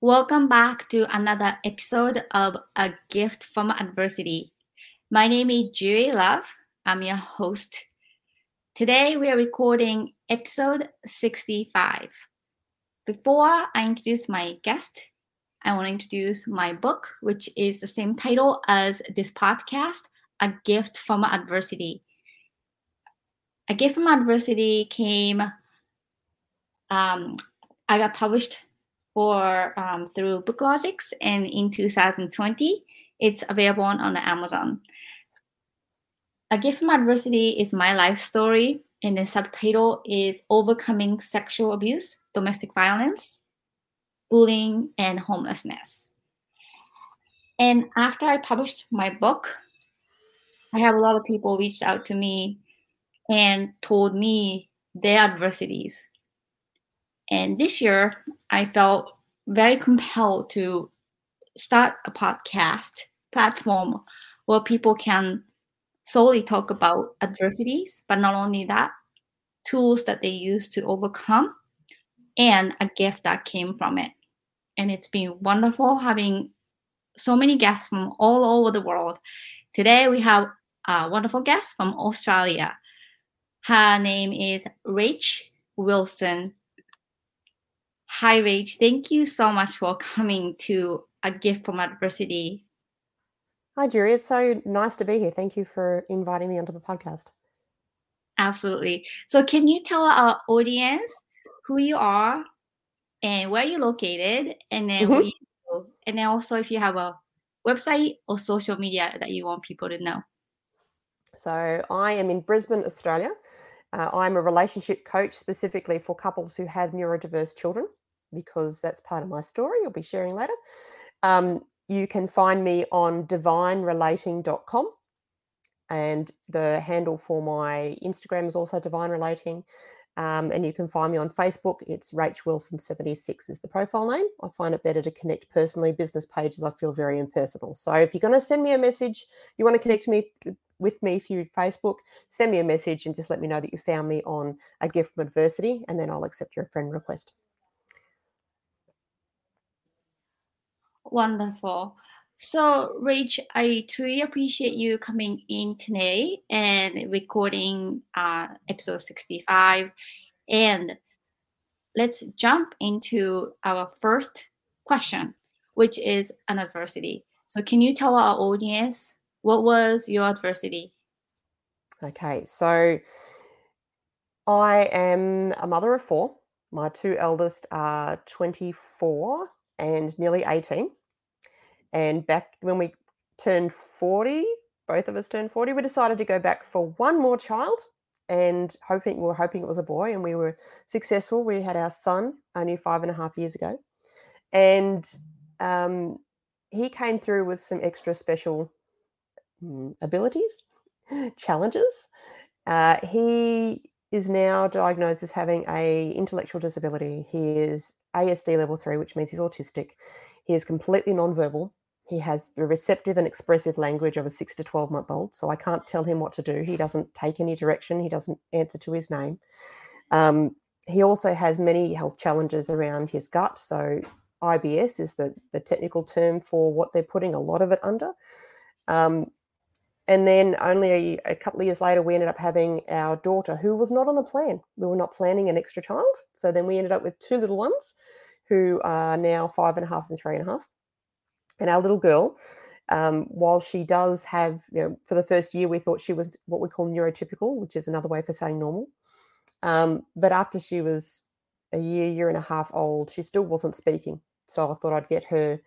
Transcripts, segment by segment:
Welcome back to another episode of A Gift from Adversity. My name is Juri Love. I'm your host. Today we are recording episode 65. Before I introduce my guest, I want to introduce my book, which is the same title as this podcast A Gift from Adversity. A Gift from Adversity came, um, I got published for um, through BookLogix. and in 2020, it's available on Amazon. A Gift from Adversity is my life story, and the subtitle is Overcoming Sexual Abuse, Domestic Violence, Bullying, and Homelessness. And after I published my book, I have a lot of people reached out to me and told me their adversities and this year, I felt very compelled to start a podcast platform where people can solely talk about adversities, but not only that, tools that they use to overcome and a gift that came from it. And it's been wonderful having so many guests from all over the world. Today we have a wonderful guest from Australia. Her name is Rach Wilson Hi, Rach. Thank you so much for coming to A Gift from Adversity. Hi, Juri. It's so nice to be here. Thank you for inviting me onto the podcast. Absolutely. So, can you tell our audience who you are and where you're located, and then mm-hmm. you and then also if you have a website or social media that you want people to know? So, I am in Brisbane, Australia. Uh, I'm a relationship coach specifically for couples who have neurodiverse children because that's part of my story I'll be sharing later. Um, you can find me on divinerelating.com and the handle for my Instagram is also divine relating. Um, and you can find me on Facebook. It's Rach Wilson 76 is the profile name. I find it better to connect personally. Business pages I feel very impersonal. So if you're going to send me a message, you want to connect me with me through Facebook, send me a message and just let me know that you found me on a gift from adversity, and then I'll accept your friend request. Wonderful. So, Rich, I truly appreciate you coming in today and recording uh, episode 65. And let's jump into our first question, which is an adversity. So, can you tell our audience what was your adversity? Okay, so I am a mother of four. My two eldest are 24 and nearly 18. And back when we turned 40, both of us turned 40, we decided to go back for one more child and hoping we were hoping it was a boy and we were successful. We had our son only five and a half years ago. And um, he came through with some extra special um, abilities, challenges. Uh, he is now diagnosed as having a intellectual disability. He is ASD level three, which means he's autistic. He is completely nonverbal. He has the receptive and expressive language of a six to 12 month old. So I can't tell him what to do. He doesn't take any direction, he doesn't answer to his name. Um, he also has many health challenges around his gut. So IBS is the, the technical term for what they're putting a lot of it under. Um, and then only a, a, couple of years later, we ended up having our daughter, who was not on the plan. We were not planning an extra child. So then we ended up with two little ones who are now five and a half and three and a half. And our little girl, um, while she does have, you know, for the first year, we thought she was what we call neurotypical, which is another way for saying normal. Um, but after she was a year, year and a half old, she still wasn't speaking. So I thought I'd get her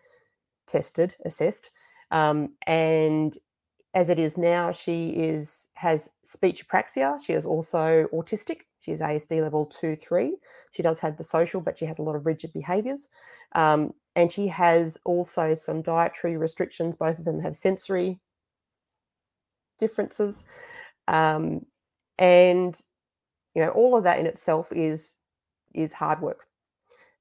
tested, assessed. Um, and as it is now, she is has speech apraxia. She is also autistic. She is ASD level two, three. She does have the social, but she has a lot of rigid behaviours. Um, and she has also some dietary restrictions. Both of them have sensory differences. Um, and you know, all of that in itself is is hard work.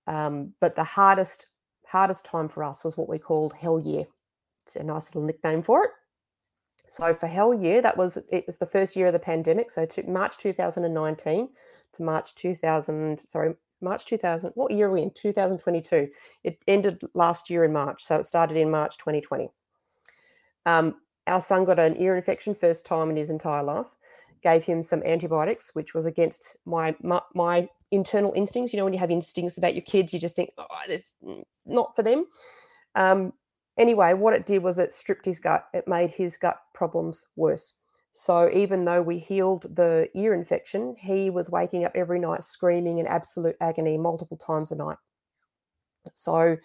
Um, but the hardest hardest time for us was what we called hell year. It's a nice little nickname for it. So for hell year, that was it was the first year of the pandemic. So to March 2019 to March 2000, sorry, March 2000. What year are we in? 2022. It ended last year in March, so it started in March 2020. Um, our son got an ear infection first time in his entire life. Gave him some antibiotics, which was against my my, my internal instincts. You know, when you have instincts about your kids, you just think, oh, it's not for them. Um, anyway, what it did was it stripped his gut. It made his gut problems worse. So even though we healed the ear infection, he was waking up every night screaming in absolute agony multiple times a night. So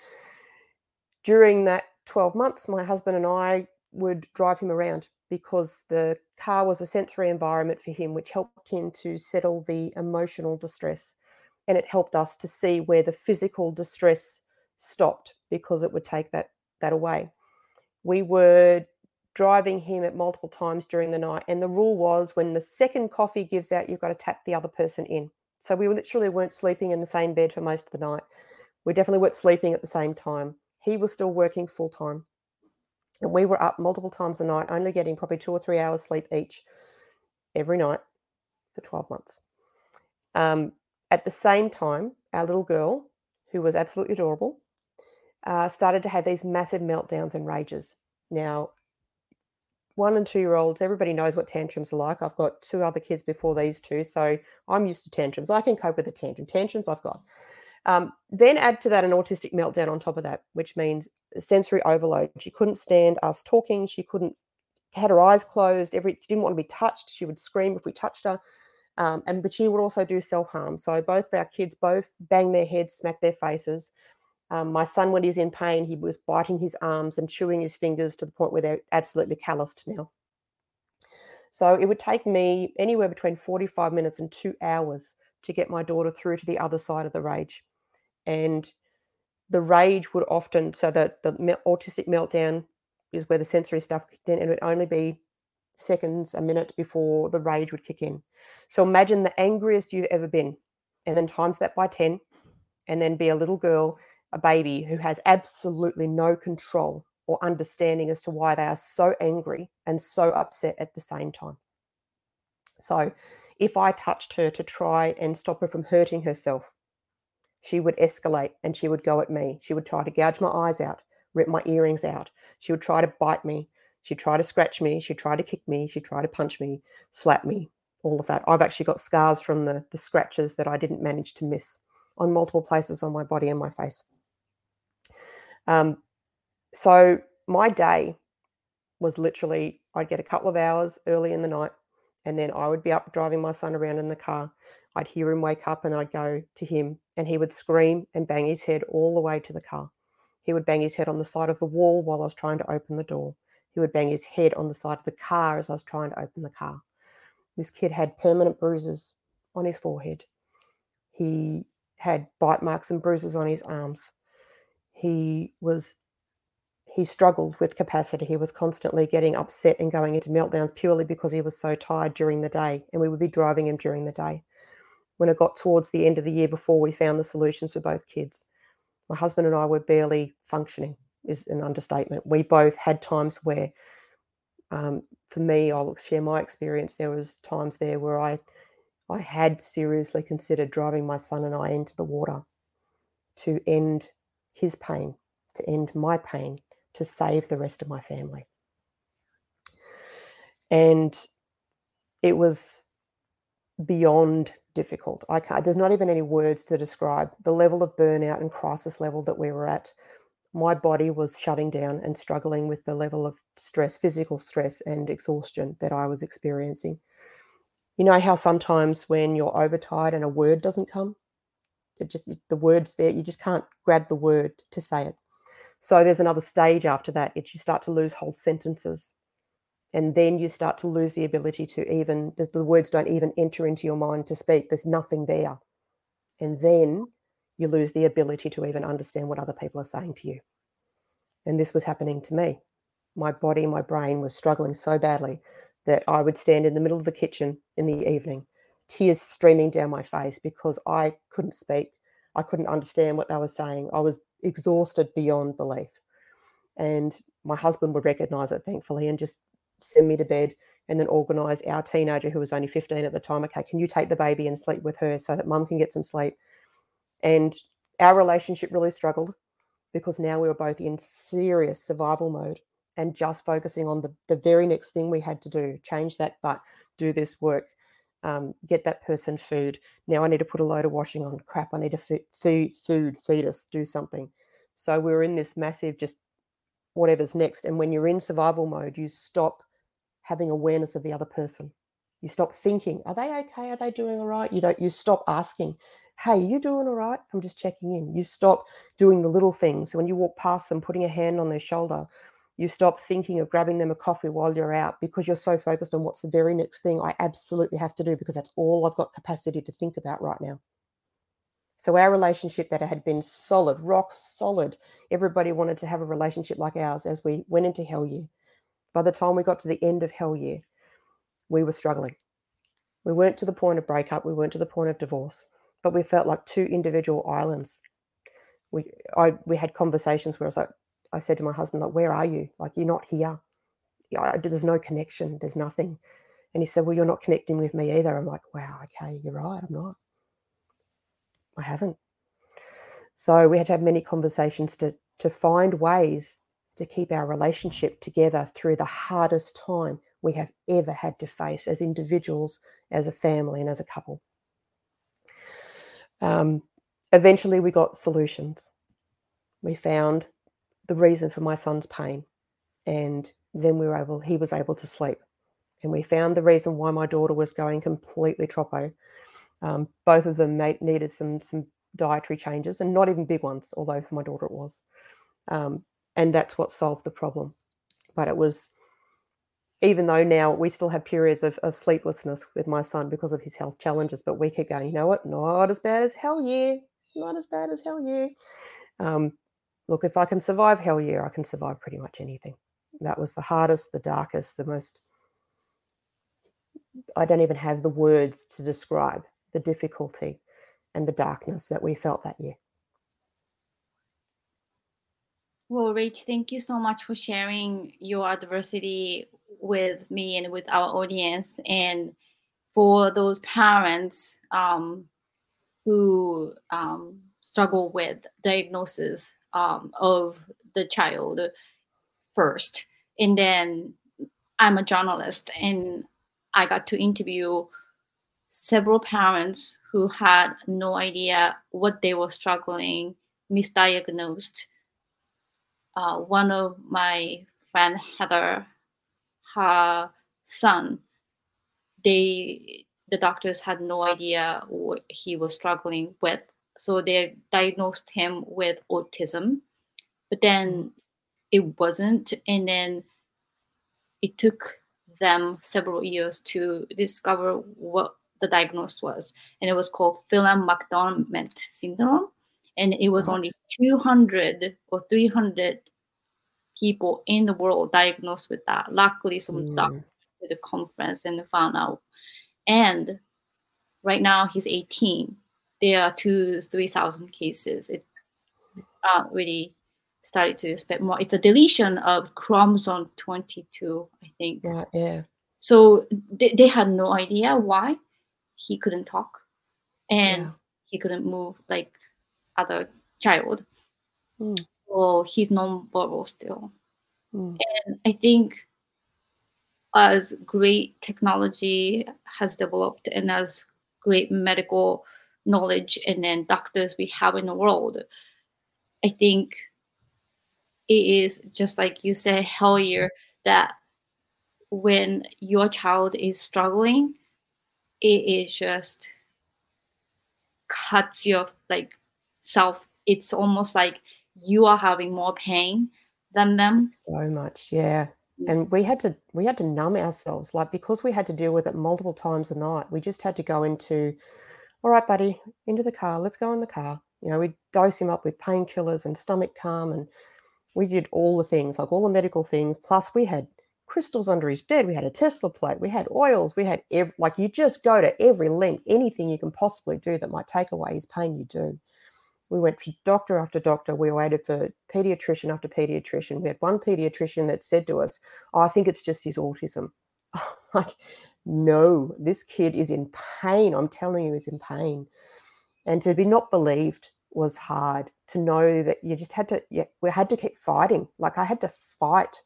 during that 12 months, my husband and I would drive him around because the car was a sensory environment for him, which helped him to settle the emotional distress. And it helped us to see where the physical distress stopped because it would take that, that away. We were driving him at multiple times during the night. And the rule was when the second coffee gives out, you've got to tap the other person in. So we literally weren't sleeping in the same bed for most of the night. We definitely weren't sleeping at the same time. He was still working full time. And we were up multiple times a night, only getting probably two or three hours sleep each every night for 12 months. Um, at the same time, our little girl, who was absolutely adorable, uh, started to have these massive meltdowns and rages. Now, one and two year olds, everybody knows what tantrums are like. I've got two other kids before these two, so I'm used to tantrums. I can cope with a tantrum. Tantrums I've got. Um, then add to that an autistic meltdown on top of that, which means sensory overload. She couldn't stand us talking. She couldn't had her eyes closed. Every she didn't want to be touched. She would scream if we touched her. Um, and but she would also do self harm. So both of our kids both bang their heads, smack their faces. Um, my son, when he's in pain, he was biting his arms and chewing his fingers to the point where they're absolutely calloused now. So it would take me anywhere between 45 minutes and two hours to get my daughter through to the other side of the rage and the rage would often so that the autistic meltdown is where the sensory stuff kicked in and it would only be seconds a minute before the rage would kick in so imagine the angriest you've ever been and then times that by 10 and then be a little girl a baby who has absolutely no control or understanding as to why they are so angry and so upset at the same time so if i touched her to try and stop her from hurting herself she would escalate and she would go at me. She would try to gouge my eyes out, rip my earrings out. She would try to bite me. She'd try to scratch me. She'd try to kick me. She'd try to punch me, slap me, all of that. I've actually got scars from the, the scratches that I didn't manage to miss on multiple places on my body and my face. Um, so my day was literally I'd get a couple of hours early in the night and then I would be up driving my son around in the car I'd hear him wake up and I'd go to him and he would scream and bang his head all the way to the car. He would bang his head on the side of the wall while I was trying to open the door. He would bang his head on the side of the car as I was trying to open the car. This kid had permanent bruises on his forehead. He had bite marks and bruises on his arms. He was he struggled with capacity. He was constantly getting upset and going into meltdowns purely because he was so tired during the day, and we would be driving him during the day when it got towards the end of the year before we found the solutions for both kids. My husband and I were barely functioning, is an understatement. We both had times where, um, for me, I'll share my experience. There was times there where I, I had seriously considered driving my son and I into the water to end his pain, to end my pain, to save the rest of my family. And it was beyond difficult. I can't, there's not even any words to describe the level of burnout and crisis level that we were at. My body was shutting down and struggling with the level of stress, physical stress and exhaustion that I was experiencing. You know how sometimes when you're overtired and a word doesn't come, just the words there, you just can't grab the word to say it. So there's another stage after that. It's you start to lose whole sentences. And then you start to lose the ability to even the, the, words don't even enter into your mind to speak. There's nothing there. And then you lose the ability to even understand what other people are saying to you. And this was happening to me. My body my brain was struggling so badly that i would stand in the middle of the kitchen in the evening tears streaming down my face because i couldn't speak. I couldn't understand what they were saying. I was exhausted beyond belief. And my husband would recognize it thankfully and just send me to bed and then organize our teenager who was only 15 at the time okay can you take the baby and sleep with her so that mum can get some sleep? And our relationship really struggled because now we were both in serious survival mode and just focusing on the, the very next thing we had to do change that but do this work um, get that person food now i need to put a load of washing on crap i need to feed, feed food feed us do something so we are in this massive just whatever's next and when you're in survival mode you stop having awareness of the other person you stop thinking are they okay are they doing all right you don't you stop asking hey, you doing all right? I'm just checking in. You stop doing the little things. When you walk past them, putting a hand on their shoulder, you stop thinking of grabbing them a coffee while you're out because you're so focused on what's the very next thing I absolutely have to do because that's all I've got capacity to think about right now. So our relationship that had been solid, rock solid, everybody wanted to have a relationship like ours as we went into hell year. By the time we got to the end of hell year, we were struggling. We weren't to the point of breakup, we weren't to the point of divorce but we felt like two individual islands. We I we had conversations where I was like, I said to my husband, like, where are you? Like, you're not here. There's no connection. There's nothing. And he said, well, you're not connecting with me either. I'm like, wow, okay, you're right. I'm not. I haven't. So we had to have many conversations to to find ways to keep our relationship together through the hardest time we have ever had to face as individuals, as a family, and as a couple. Um, eventually, we got solutions. We found the reason for my son's pain, and then we were able. He was able to sleep, and we found the reason why my daughter was going completely troppo. Um, both of them made, needed some some dietary changes, and not even big ones, although for my daughter it was. Um, and that's what solved the problem. But it was even though now we still have periods of, of sleeplessness with my son because of his health challenges, but we keep going, you know what, not as bad as hell year, not as bad as hell year. Um, look, if I can survive hell year, I can survive pretty much anything. That was the hardest, the darkest, the most, I don't even have the words to describe the difficulty and the darkness that we felt that year. Well, Rach, thank you so much for sharing your adversity with me and with our audience and for those parents um, who um, struggle with diagnosis um, of the child first and then i'm a journalist and i got to interview several parents who had no idea what they were struggling misdiagnosed uh, one of my friend heather her son, they the doctors had no idea what he was struggling with. So they diagnosed him with autism. But then mm. it wasn't. And then it took them several years to discover what the diagnosis was. And it was called Phelan-McDermid syndrome. And it was only 200 or 300 people in the world diagnosed with that. Luckily, some mm. doctors at the conference and found out. And right now he's 18. There are two, 3,000 cases. It uh, really started to spread more. It's a deletion of chromosome 22, I think. Yeah, yeah. So they, they had no idea why he couldn't talk and yeah. he couldn't move like other child. Mm. So he's non-verbal still. Mm. And I think as great technology has developed and as great medical knowledge and then doctors we have in the world, I think it is just like you said, yeah, that when your child is struggling, it is just cuts your like self. It's almost like you are having more pain than them. So much, yeah. Mm. And we had to we had to numb ourselves, like because we had to deal with it multiple times a night. We just had to go into, all right, buddy, into the car. Let's go in the car. You know, we dose him up with painkillers and stomach calm, and we did all the things, like all the medical things. Plus, we had crystals under his bed. We had a Tesla plate. We had oils. We had every, like you just go to every length, anything you can possibly do that might take away his pain. You do. We went to doctor after doctor. We waited for pediatrician after pediatrician. We had one pediatrician that said to us, oh, I think it's just his autism. like, no, this kid is in pain. I'm telling you, he's in pain. and to be not believed was hard to know that you just had to yeah we had to keep fighting like i had to fight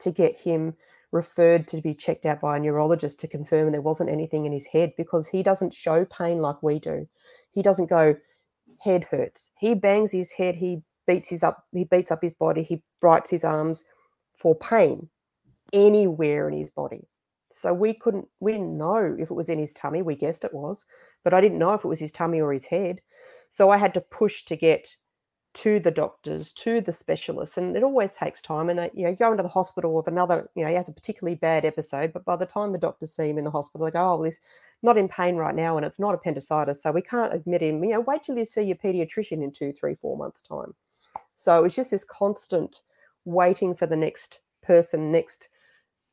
to get him referred to be checked out by a neurologist to confirm there wasn't anything in his head because he doesn't show pain like we do he doesn't go head hurts he bangs his head he beats his up he beats up his body he bites his arms for pain anywhere in his body so we couldn't we didn't know if it was in his tummy we guessed it was but i didn't know if it was his tummy or his head. So i had to push to get to the doctors to the specialists and it always takes time and uh, you know go into the hospital with another you know he has a particularly bad episode but by the time the doctors see him in the hospital they go oh well, he's not in pain right now and it's not appendicitis so we can't admit him. You know wait till you see your pediatrician in two three four months time. So it's just this constant waiting for the next person next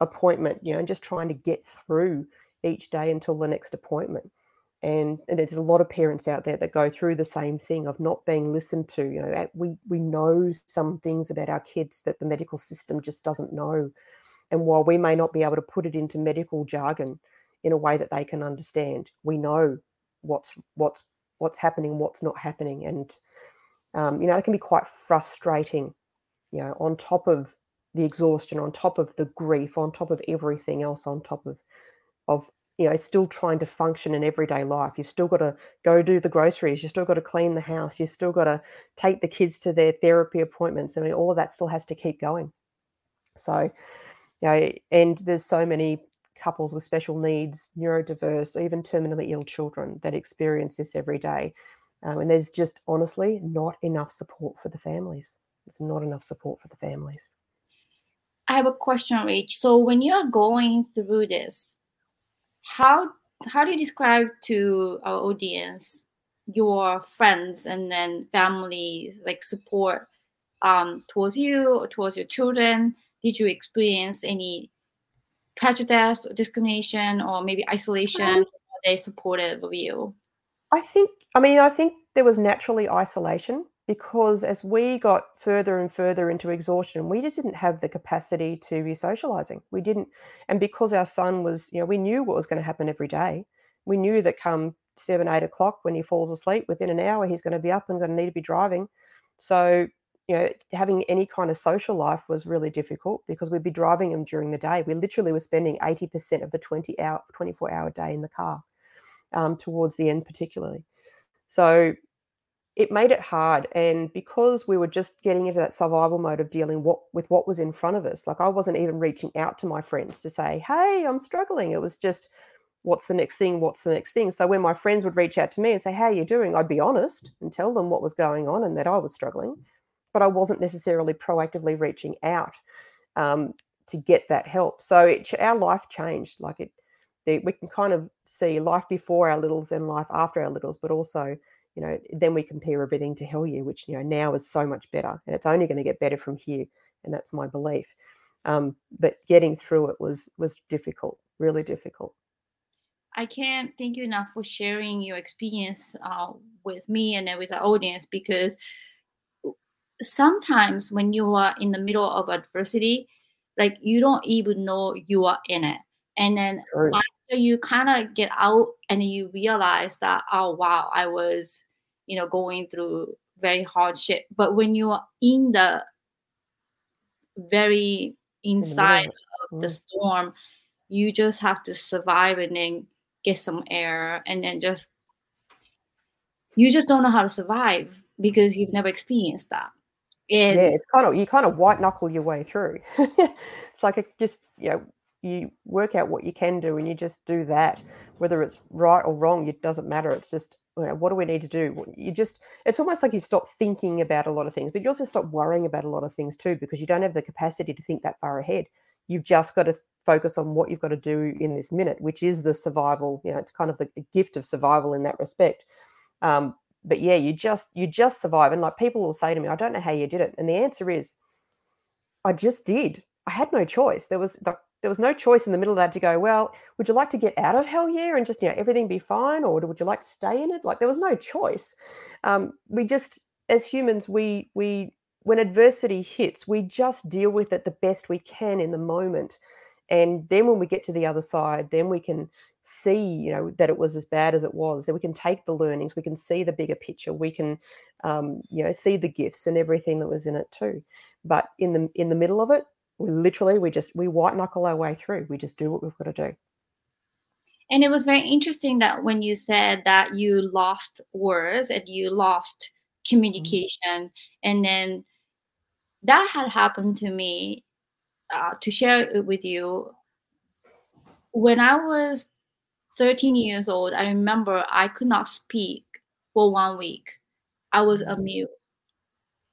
appointment, you know, and just trying to get through each day until the next appointment. And, and there's a lot of parents out there that go through the same thing of not being listened to. You know, we we know some things about our kids that the medical system just doesn't know. And while we may not be able to put it into medical jargon in a way that they can understand, we know what's what's what's happening, what's not happening, and um, you know, it can be quite frustrating. You know, on top of the exhaustion on top of the grief on top of everything else on top of of you know still trying to function in everyday life. You've still got to go do the groceries you've still got to clean the house you've still got to take the kids to their therapy appointments. I mean all of that still has to keep going. So you know and there's so many couples with special needs neurodiverse even terminally ill children that experience this every day. Um, and there's just honestly not enough support for the families. There's not enough support for the families I have a question, Rich. So when you are going through this, how how do you describe to our audience your friends and then family like support um, towards you or towards your children? Did you experience any prejudice or discrimination or maybe isolation? Um, they supportive of you? I think. I mean, I think there was naturally isolation because as we got further and further into exhaustion, we just didn't have the capacity to be socializing. We didn't, and because our son was, you know, we knew what was going to happen every day. We knew that come seven, eight o'clock when he falls asleep, within an hour, he's going to be up and going to need to be driving. So, you know, having any kind of social life was really difficult because we'd be driving him during the day. We literally were spending 80% of the 20 hour, 24 hour day in the car um, towards the end, particularly. So it made it hard and because we were just getting into that survival mode of dealing what, with what was in front of us like i wasn't even reaching out to my friends to say hey i'm struggling. It was just what's the next thing? What's the next thing? So when my friends would reach out to me and say how are you doing? I'd be honest and tell them what was going on and that i was struggling but i wasn't necessarily proactively reaching out um, to get that help. So it, our life changed like it we can kind of see life before our littles and life after our littles but also you know, then we compare everything to Hellyear, which you know now is so much better, and it's only going to get better from here, and that's my belief. Um, but getting through it was was difficult, really difficult. I can't thank you enough for sharing your experience uh, with me and then with the audience because sometimes when you are in the middle of adversity, like you don't even know you are in it, and then True you kind of get out and you realize that oh wow i was you know going through very hard shit. But when you're in the very inside of the mm-hmm. storm you just have to survive and then get some air and then just you just don't know how to survive because you've never experienced that. And yeah it's kind of you kind of white knuckle your way through. It's like a, just you know you work out what you can do and you just do that whether it's right or wrong it doesn't matter. It's just you know, what do we need to do? You just it's almost like you stop thinking about a lot of things but you also stop worrying about a lot of things too because you don't have the capacity to think that far ahead. You've just got to focus on what you've got to do in this minute which is the survival you know it's kind of the, gift of survival in that respect. Um, but yeah you just you just survive and like people will say to me i don't know how you did it and the answer is i just did. I had no choice. There was the there was no choice in the middle of that to go, well, would you like to get out of Hellyear and just, you know, everything be fine? Or would you like to stay in it? Like there was no choice. Um, we just, as humans, we, we, when adversity hits, we just deal with it the best we can in the moment. And then when we get to the other side, then we can see you know that it was as bad as it was that we can take the learnings we can see the bigger picture we can um, you know see the gifts and everything that was in it too but in the in the middle of it we literally we just we white knuckle our way through we just do what we've got to do and it was very interesting that when you said that you lost words and you lost mm-hmm. communication mm-hmm. and then that had happened to me uh, to share it with you when i was 13 years old, I remember I could not speak for one week. I was a mm-hmm. mute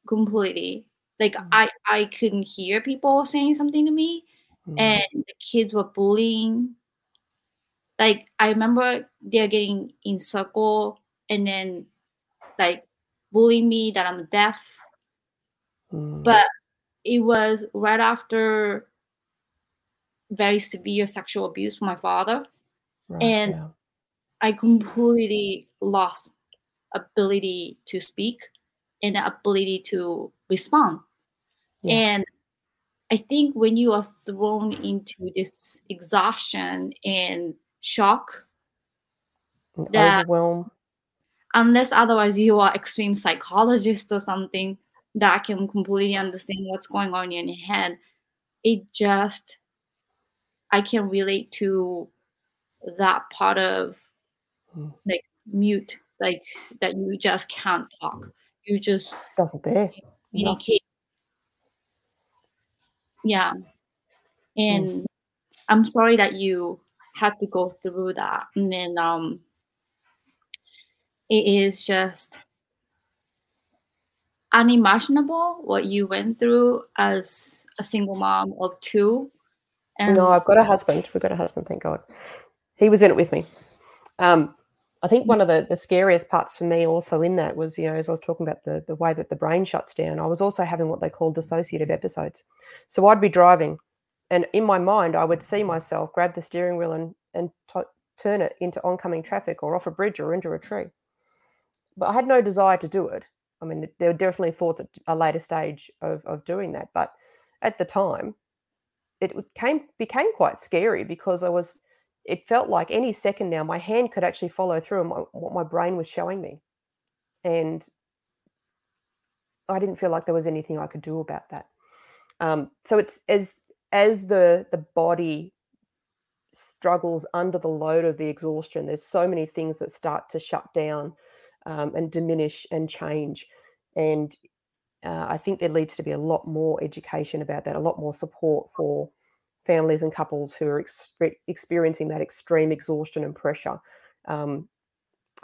completely. Like mm-hmm. I, I couldn't hear people saying something to me, mm-hmm. and the kids were bullying. Like I remember they're getting in circle and then like bullying me that I'm deaf. Mm. But it was right after very severe sexual abuse from my father. Right, and yeah. I completely lost ability to speak and the ability to respond. Yeah. And I think when you are thrown into this exhaustion and shock, that overwhelm. Unless otherwise you are extreme psychologist or something that can completely understand what's going on in your head, it just I can relate to that part of mm. like mute, like that you just can't talk. You just doesn't there communicate. Yeah, and mm. I'm sorry that you had to go through that, and then um, it is just unimaginable what you went through as a single mom of two. And no, I've got a husband. We've got a husband, thank God he was in it with me. Um, I think one of the, the scariest parts for me also in that was, you know, as I was talking about the, the way that the brain shuts down, I was also having what they call dissociative episodes. So I'd be driving, and in my mind, I would see myself grab the steering wheel and, and t- turn it into oncoming traffic or off a bridge or into a tree. But I had no desire to do it. I mean, there were definitely thoughts at a later stage of, of doing that. But at the time, it came became quite scary because I was it felt like any second now my hand could actually follow through my, what my brain was showing me. And i didn't feel like there was anything i could do about that. Um, so it's as as the the body struggles under the load of the exhaustion there's so many things that start to shut down um, and diminish and change. And uh, i think there needs to be a lot more education about that a lot more support for families and couples who are ex- experiencing that extreme exhaustion and pressure. Um,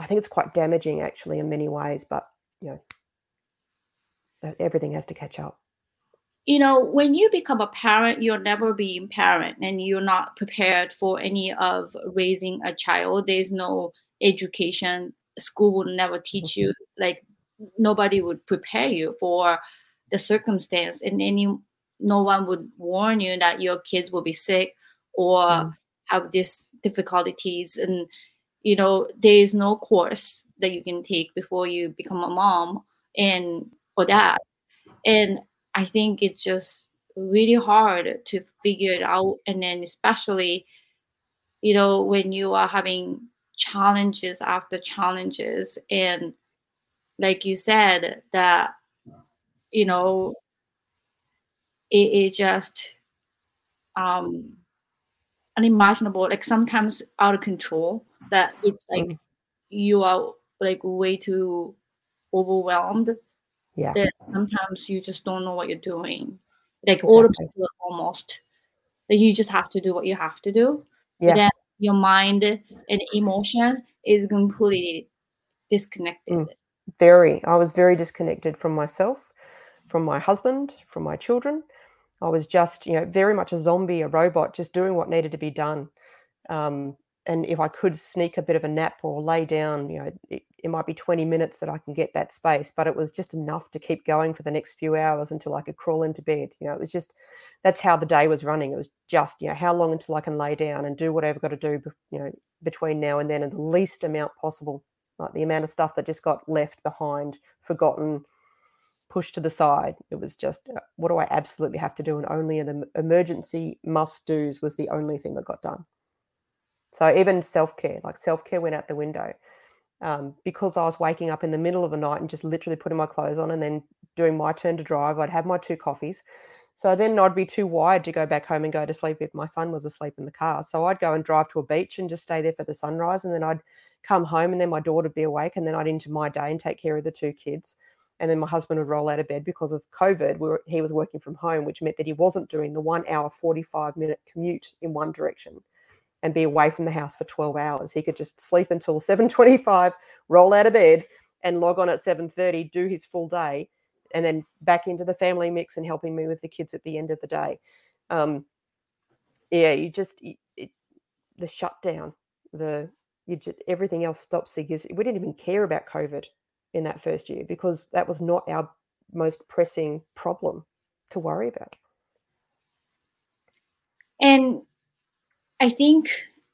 I think it's quite damaging actually in many ways, but you know, everything has to catch up. You know, when you become a parent, you're never being parent and you're not prepared for any of raising a child. There's no education. School will never teach mm-hmm. you, like nobody would prepare you for the circumstance and any no one would warn you that your kids will be sick or mm. have these difficulties. And you know there is no course that you can take before you become a mom and or dad and i think it's just really hard to figure it out. And then especially you know when you are having challenges after challenges and like you said that you know it is just um unimaginable like sometimes out of control that it's like mm. you are like way too overwhelmed yeah that sometimes you just don't know what you're doing like exactly. all the people almost that you just have to do what you have to do yeah. then your mind and emotion is completely disconnected mm. very i was very disconnected from myself from my husband from my children I was just, you know, very much a zombie, a robot, just doing what needed to be done. Um, and if I could sneak a bit of a nap or lay down, you know, it, it, might be 20 minutes that I can get that space, but it was just enough to keep going for the next few hours until I could crawl into bed. You know, it was just that's how the day was running. It was just, you know, how long until I can lay down and do whatever I've got to do, you know, between now and then, and the least amount possible, like the amount of stuff that just got left behind, forgotten, pushed to the side. It was just, uh, what do I absolutely have to do? And only an emergency must do's was the only thing that got done. So even self care, like self care, went out the window um, because I was waking up in the middle of the night and just literally putting my clothes on and then doing my turn to drive. I'd have my two coffees. So then I'd be too wired to go back home and go to sleep if my son was asleep in the car. So I'd go and drive to a beach and just stay there for the sunrise. And then I'd come home and then my daughter would be awake and then I'd into my day and take care of the two kids. And then my husband would roll out of bed because of COVID. We were, he was working from home, which meant that he wasn't doing the one hour, 45 minute commute in one direction and be away from the house for 12 hours. He could just sleep until 7:25, roll out of bed and log on at 7:30, do his full day and then back into the family mix and helping me with the kids at the end of the day. Um, yeah, you just it, the shutdown, the you just, everything else stops because we didn't even care about COVID in that first year because that was not our most pressing problem to worry about. And I think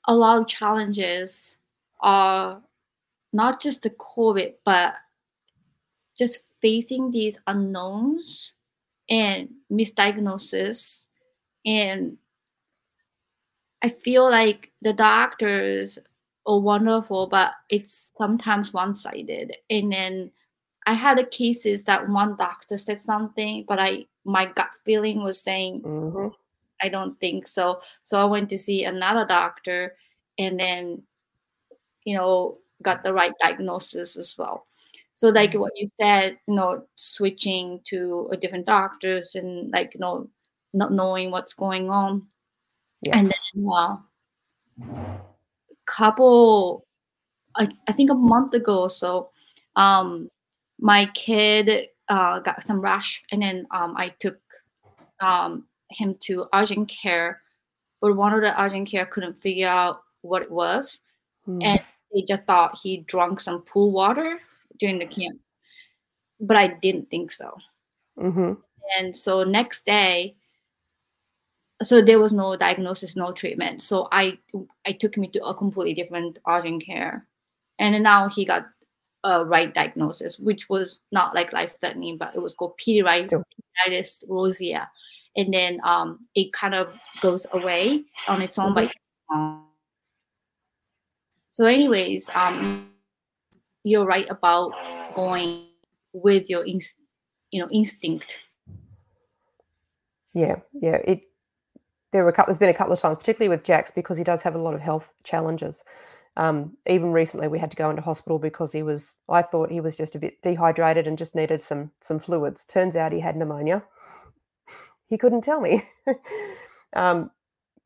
a lot of challenges are not just the COVID, but just facing these unknowns and misdiagnosis. And I feel like the doctors are wonderful, but it's sometimes one sided. And then I had a cases that one doctor said something, but I my gut feeling was saying mm-hmm. I don't think so. So I went to see another doctor and then, you know, got the right diagnosis as well. So like what you said, you know, switching to a different doctors and like, you know, not knowing what's going on. Yeah. And then uh, couple, I, I think a month ago or so, um, my kid uh, got some rash and then um, I took um, him to urgent care, but one of the urgent care couldn't figure out what it was, mm. and they just thought he drank some pool water during the camp. But I didn't think so. Mm-hmm. And so next day, so there was no diagnosis, no treatment. So I I took him to a completely different urgent care, and now he got a right diagnosis, which was not like life threatening, but it was called pityriasis rosea and then um, it kind of goes away on its own mm-hmm. by so anyways um, you're right about going with your inst- you know instinct yeah yeah it there were a couple, there's been a couple of times particularly with jax because he does have a lot of health challenges um, even recently we had to go into hospital because he was i thought he was just a bit dehydrated and just needed some some fluids turns out he had pneumonia he couldn't tell me. um,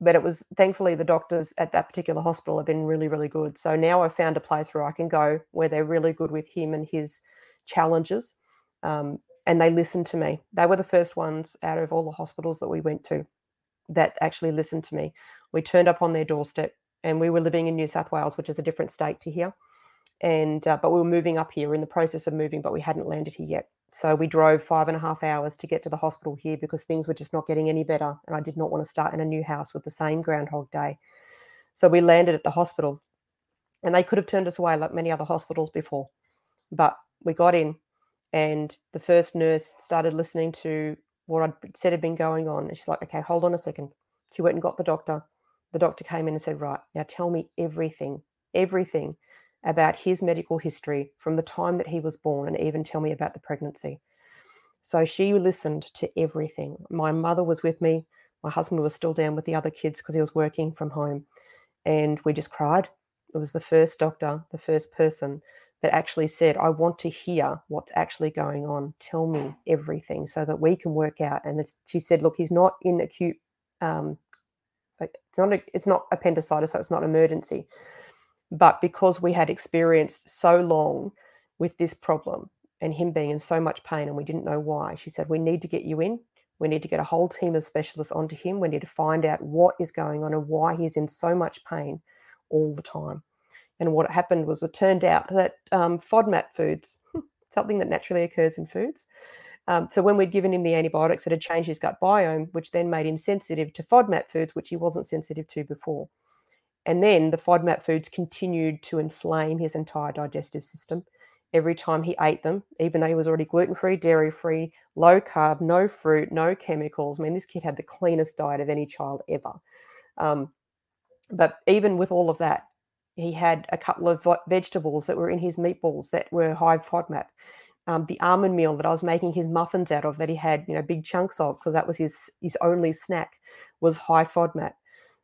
but it was thankfully the doctors at that particular hospital have been really, really good. So now I've found a place where I can go where they're really good with him and his challenges. Um, and they listened to me. They were the first ones out of all the hospitals that we went to that actually listened to me. We turned up on their doorstep and we were living in New South Wales, which is a different state to here. And uh, but we were moving up here in the process of moving, but we hadn't landed here yet. So we drove five and a half hours to get to the hospital here because things were just not getting any better. And I did not want to start in a new house with the same Groundhog Day. So we landed at the hospital and they could have turned us away like many other hospitals before. But we got in and the first nurse started listening to what I'd said had been going on. And she's like, okay, hold on a second. She went and got the doctor. The doctor came in and said, right, now tell me everything, everything about his medical history from the time that he was born and even tell me about the pregnancy. So she listened to everything. My mother was with me. My husband was still down with the other kids because he was working from home. And we just cried. It was the first doctor, the first person that actually said, I want to hear what's actually going on. Tell me everything so that we can work out. And she said, Look, he's not in acute, um, it's, not a, it's not appendicitis, so it's not emergency. But because we had experienced so long with this problem and him being in so much pain and we didn't know why, she said, We need to get you in. We need to get a whole team of specialists onto him. We need to find out what is going on and why he's in so much pain all the time. And what happened was it turned out that um, FODMAP foods, something that naturally occurs in foods, um, so when we'd given him the antibiotics, it had changed his gut biome, which then made him sensitive to FODMAP foods, which he wasn't sensitive to before. And then the FODMAP foods continued to inflame his entire digestive system every time he ate them, even though he was already gluten free, dairy free, low carb, no fruit, no chemicals. I mean, this kid had the cleanest diet of any child ever. Um, But even with all of that, he had a couple of vegetables that were in his meatballs that were high FODMAP. Um, the almond meal that I was making his muffins out of that he had, you know, big chunks of because that was his his only snack was high FODMAP.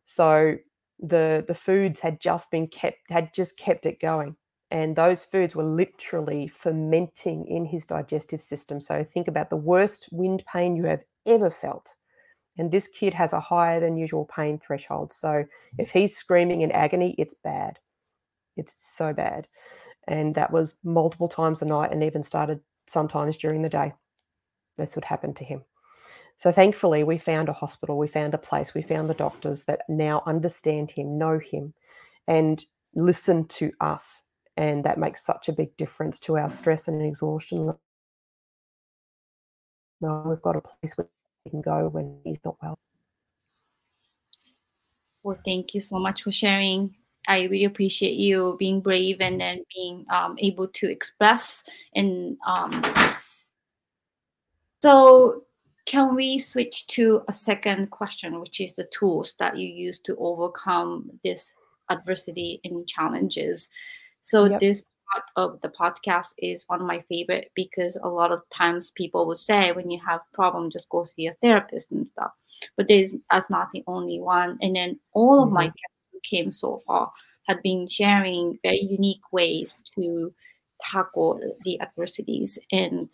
So the the foods had just been kept had just kept it going and those foods were literally fermenting in his digestive system so think about the worst wind pain you have ever felt and this kid has a higher than usual pain threshold. So if mm-hmm. he's screaming in agony it's bad. It's so bad. And that was multiple times a night and even started sometimes during the day. That's what happened to him. So thankfully, we found a hospital, we found a place, we found the doctors that now understand him, know him, and listen to us. And that makes such a big difference to our stress and exhaustion. No, we've got a place where can go when he's not well. Well, thank you so much for sharing. I really appreciate you being brave and then being um, able to express and um, so can we switch to a second question, which is the tools that you use to overcome this adversity and challenges? So yep. this part of the podcast is one of my favorite because a lot of times people will say when you have problem, just go see a therapist and stuff. But there's that's not the only one. And then all of mm-hmm. my guests who came so far had been sharing very unique ways to tackle the adversities. And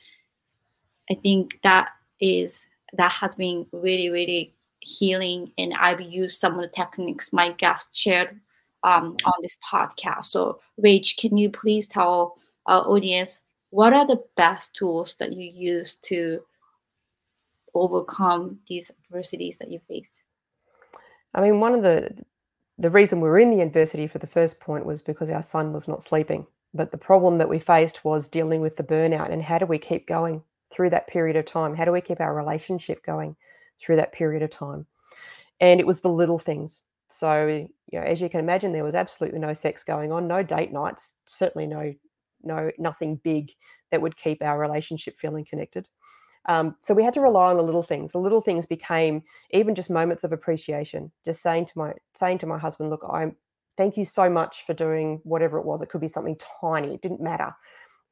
I think that is that has been really really healing and i've used some of the techniques my guest shared um, on this podcast so rach can you please tell our audience what are the best tools that you use to overcome these adversities that you faced i mean one of the the reason we are in the adversity for the first point was because our son was not sleeping but the problem that we faced was dealing with the burnout and how do we keep going through that period of time? How do we keep our relationship going through that period of time? And it was the little things. So, you know, as you can imagine, there was absolutely no sex going on, no date nights, certainly no, no, nothing big that would keep our relationship feeling connected. Um, so we had to rely on the little things. The little things became even just moments of appreciation. Just saying to my saying to my husband, "Look, I'm thank you so much for doing whatever it was. It could be something tiny. It didn't matter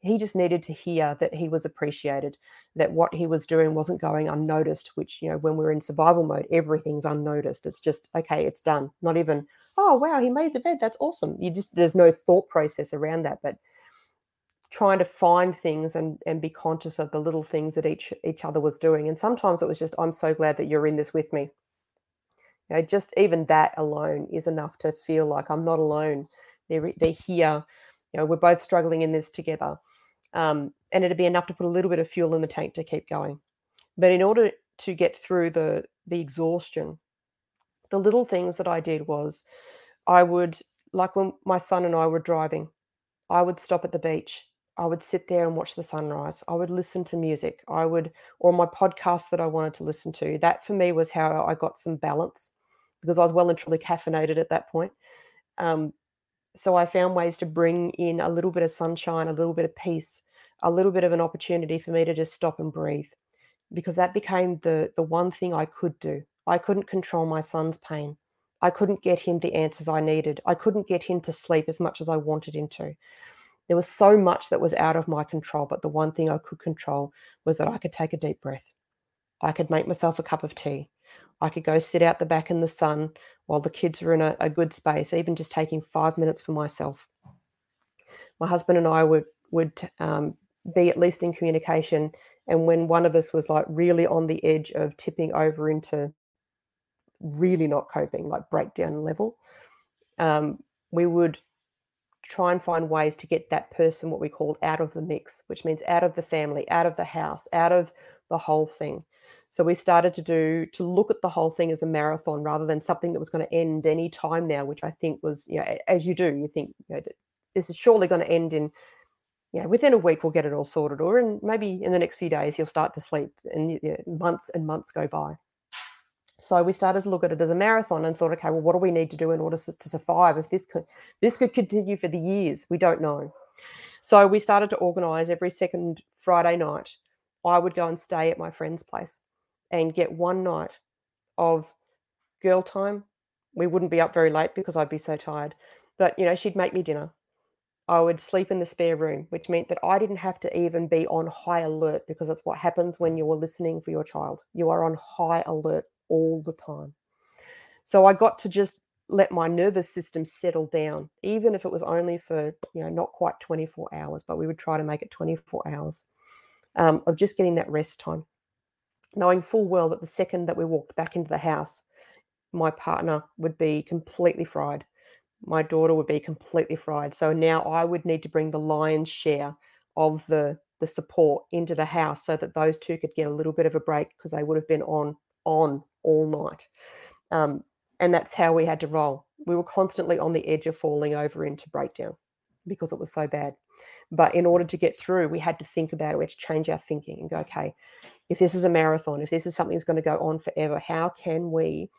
he just needed to hear that he was appreciated, that what he was doing wasn't going unnoticed, which, you know, when we're in survival mode, everything's unnoticed. It's just, okay, it's done. Not even, oh, wow, he made the bed. That's awesome. You just, there's no thought process around that. But trying to find things and, and be conscious of the little things that each each other was doing. And sometimes it was just, I'm so glad that you're in this with me. You know, just even that alone is enough to feel like I'm not alone. They're, they're here. You know, we're both struggling in this together um, and it'd be enough to put a little bit of fuel in the tank to keep going. But in order to get through the the exhaustion, the little things that I did was I would like when my son and I were driving, I would stop at the beach. I would sit there and watch the sunrise. I would listen to music. I would, or my podcast that I wanted to listen to. That for me was how I got some balance because I was well and truly caffeinated at that point. Um, so I found ways to bring in a little bit of sunshine, a little bit of peace, a little bit of an opportunity for me to just stop and breathe because that became the the one thing I could do. I couldn't control my son's pain. I couldn't get him the answers I needed. I couldn't get him to sleep as much as I wanted him to. There was so much that was out of my control, but the one thing I could control was that I could take a deep breath. I could make myself a cup of tea. I could go sit out the back in the sun while the kids were in a, a good space, even just taking five minutes for myself. My husband and I would would um, be at least in communication. And when one of us was like really on the edge of tipping over into really not coping, like breakdown level, um, we would try and find ways to get that person, what we called out of the mix, which means out of the family, out of the house, out of the whole thing. So we started to do to look at the whole thing as a marathon rather than something that was going to end any time now, which I think was, you know, as you do, you think, you know, this is surely going to end in, know, within a week we'll get it all sorted, or in maybe in the next few days you'll start to sleep, and months and months go by. So we started to look at it as a marathon and thought, okay, well, what do we need to do in order to survive? If this could this could continue for the years, we don't know. So we started to organise every second Friday night. I would go and stay at my friend's place and get one night of girl time, we wouldn't be up very late because I'd be so tired. But, you know, she'd make me dinner. I would sleep in the spare room, which meant that I didn't have to even be on high alert because that's what happens when you're listening for your child. You are on high alert all the time. So I got to just let my nervous system settle down, even if it was only for, you know, not quite 24 hours, but we would try to make it 24 hours um, of just getting that rest time. Knowing full well that the second that we walked back into the house, my partner would be completely fried my daughter would be completely fried. So now I would need to bring the lion's share of the the support into the house so that those two could get a little bit of a break because they would have been on on all night. Um, and that's how we had to roll. We were constantly on the edge of falling over into breakdown because it was so bad. But in order to get through, we had to think about it. We had to change our thinking and go, okay, if this is a marathon, if this is something that's going to go on forever, how can we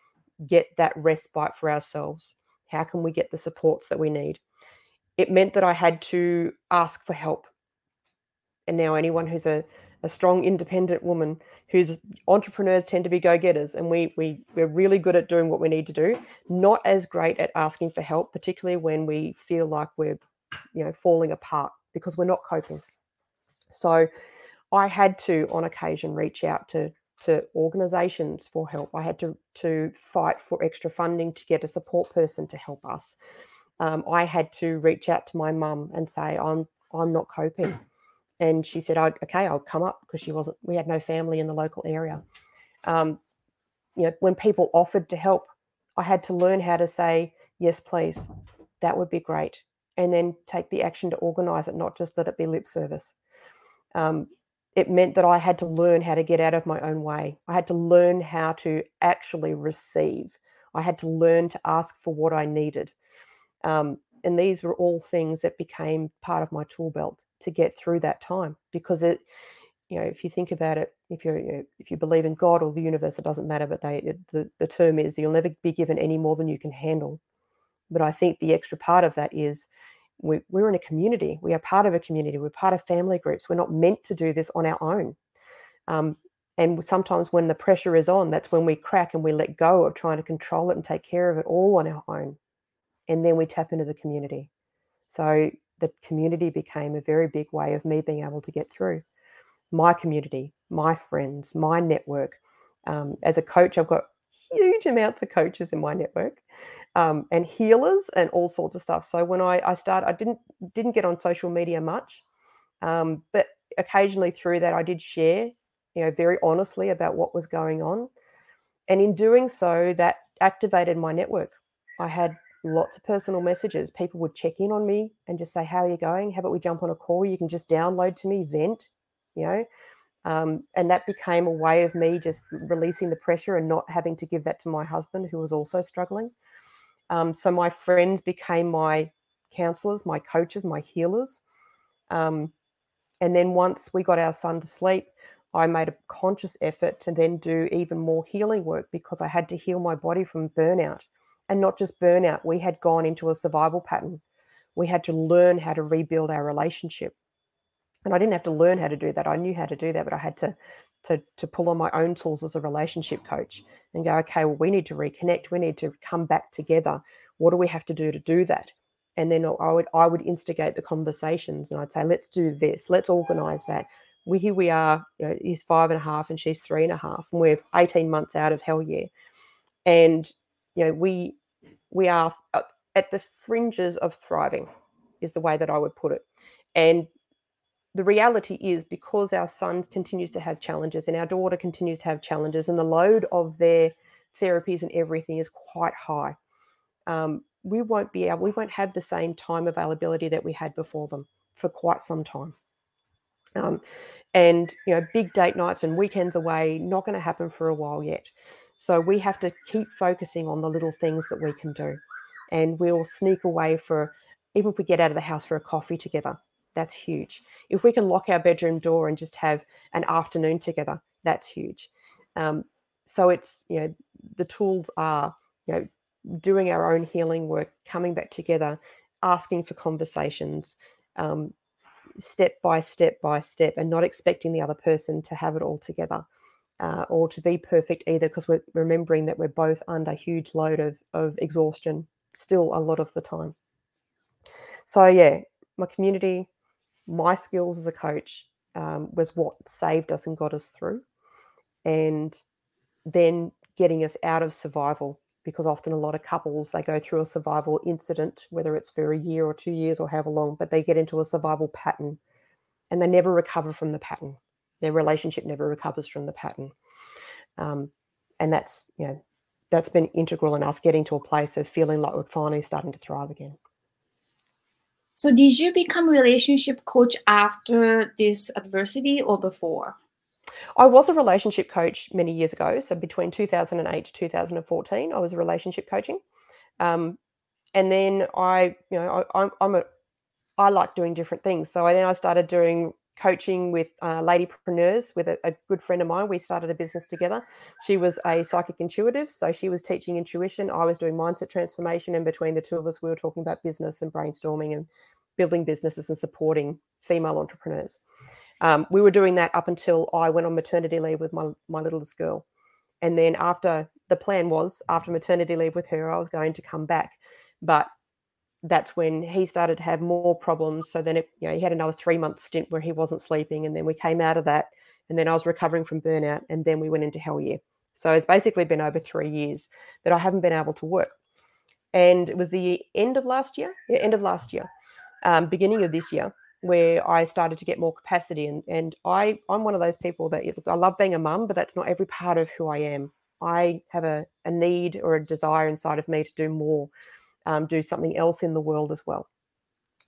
get that respite for ourselves? How can we get the supports that we need? It meant that I had to ask for help. And now, anyone who's a, a strong, independent woman, whose entrepreneurs tend to be go getters, and we, we, we're really good at doing what we need to do, not as great at asking for help, particularly when we feel like we're you know, falling apart because we're not coping. So, I had to, on occasion, reach out to to organizations for help. I had to, to fight for extra funding to get a support person to help us. Um, I had to reach out to my mum and say, I'm, I'm not coping. And she said, okay, I'll come up because she wasn't, we had no family in the local area. Um, you know, when people offered to help, I had to learn how to say, yes, please, that would be great. And then take the action to organize it, not just let it be lip service. Um, it meant that I had to learn how to get out of my own way. I had to learn how to actually receive. I had to learn to ask for what I needed. Um, and these were all things that became part of my tool belt to get through that time because it you know if you think about it if you're you know, if you believe in god or the universe it doesn't matter but they it, the, the term is you'll never be given any more than you can handle but i think the extra part of that is we, we're in a community. We are part of a community. We're part of family groups. We're not meant to do this on our own. Um, and sometimes when the pressure is on, that's when we crack and we let go of trying to control it and take care of it all on our own. And then we tap into the community. So the community became a very big way of me being able to get through my community, my friends, my network. Um, as a coach, I've got huge amounts of coaches in my network um, and healers and all sorts of stuff. So when I, I started, I didn't didn't get on social media much, um, but occasionally through that I did share, you know, very honestly about what was going on, and in doing so, that activated my network. I had lots of personal messages. People would check in on me and just say, "How are you going? How about we jump on a call? You can just download to me, vent." You know, um, and that became a way of me just releasing the pressure and not having to give that to my husband, who was also struggling. Um, so my friends became my counselors, my coaches, my healers. Um, and then once we got our son to sleep, I made a conscious effort to then do even more healing work because I had to heal my body from burnout. And not just burnout, we had gone into a survival pattern. We had to learn how to rebuild our relationship and I didn't have to learn how to do that. I knew how to do that, but I had to to to pull on my own tools as a relationship coach and go, okay, well, we need to reconnect. We need to come back together. What do we have to do to do that? And then I would I would instigate the conversations and I'd say, let's do this. Let's organize that. We here we are. You know, he's five and a half and she's three and a half, and we're 18 months out of hell year. And you know, we we are uh, at the fringes of thriving, is the way that I would put it. And the reality is because our son continues to have challenges and our daughter continues to have challenges and the load of their therapies and everything is quite high um, we won't be able we won't have the same time availability that we had before them for quite some time. Um, and you know big date nights and weekends away not going to happen for a while yet. So we have to keep focusing on the little things that we can do. And we'll sneak away for even if we get out of the house for a coffee together that's huge. If we can lock our bedroom door and just have an afternoon together, that's huge. Um, so it's you know the tools are you know doing our own healing work, coming back together, asking for conversations, um, step by step by step, and not expecting the other person to have it all together. uh, or to be perfect either, because we're remembering that we're both under huge load of, of exhaustion still a lot of the time. So, yeah, my community, my skills as a coach um, was what saved us and got us through. And then getting us out of survival because often a lot of couples they go through a survival incident whether it's for a year or two years or however long but they get into a survival pattern and they never recover from the pattern. Their relationship never recovers from the pattern. Um, and that's you know that's been integral in us getting to a place of feeling like we're finally starting to thrive again so did you become relationship coach after this adversity or before I was a relationship coach many years ago. So between 2008 to 2014, I was a relationship coaching. Um, and then I, you know, I, I'm a, I like doing different things. So I, then I started doing coaching with uh, ladypreneurs with a, a, good friend of mine. We started a business together. She was a psychic intuitive, so she was teaching intuition. I was doing mindset transformation, and between the two of us, we were talking about business and brainstorming and building businesses and supporting female entrepreneurs. Um, we were doing that up until I went on maternity leave with my my littlest girl, and then after the plan was after maternity leave with her, I was going to come back, but that's when he started to have more problems. So then it, you know, he had another three month stint where he wasn't sleeping, and then we came out of that, and then I was recovering from burnout, and then we went into hell year. So it's basically been over three years that I haven't been able to work. And it was the end of last year, yeah, end of last year, um, beginning of this year, where I started to get more capacity. And and I I'm one of those people that I love being a mum, but that's not every part of who I am. I have a, a need or a desire inside of me to do more, um, do something else in the world as well.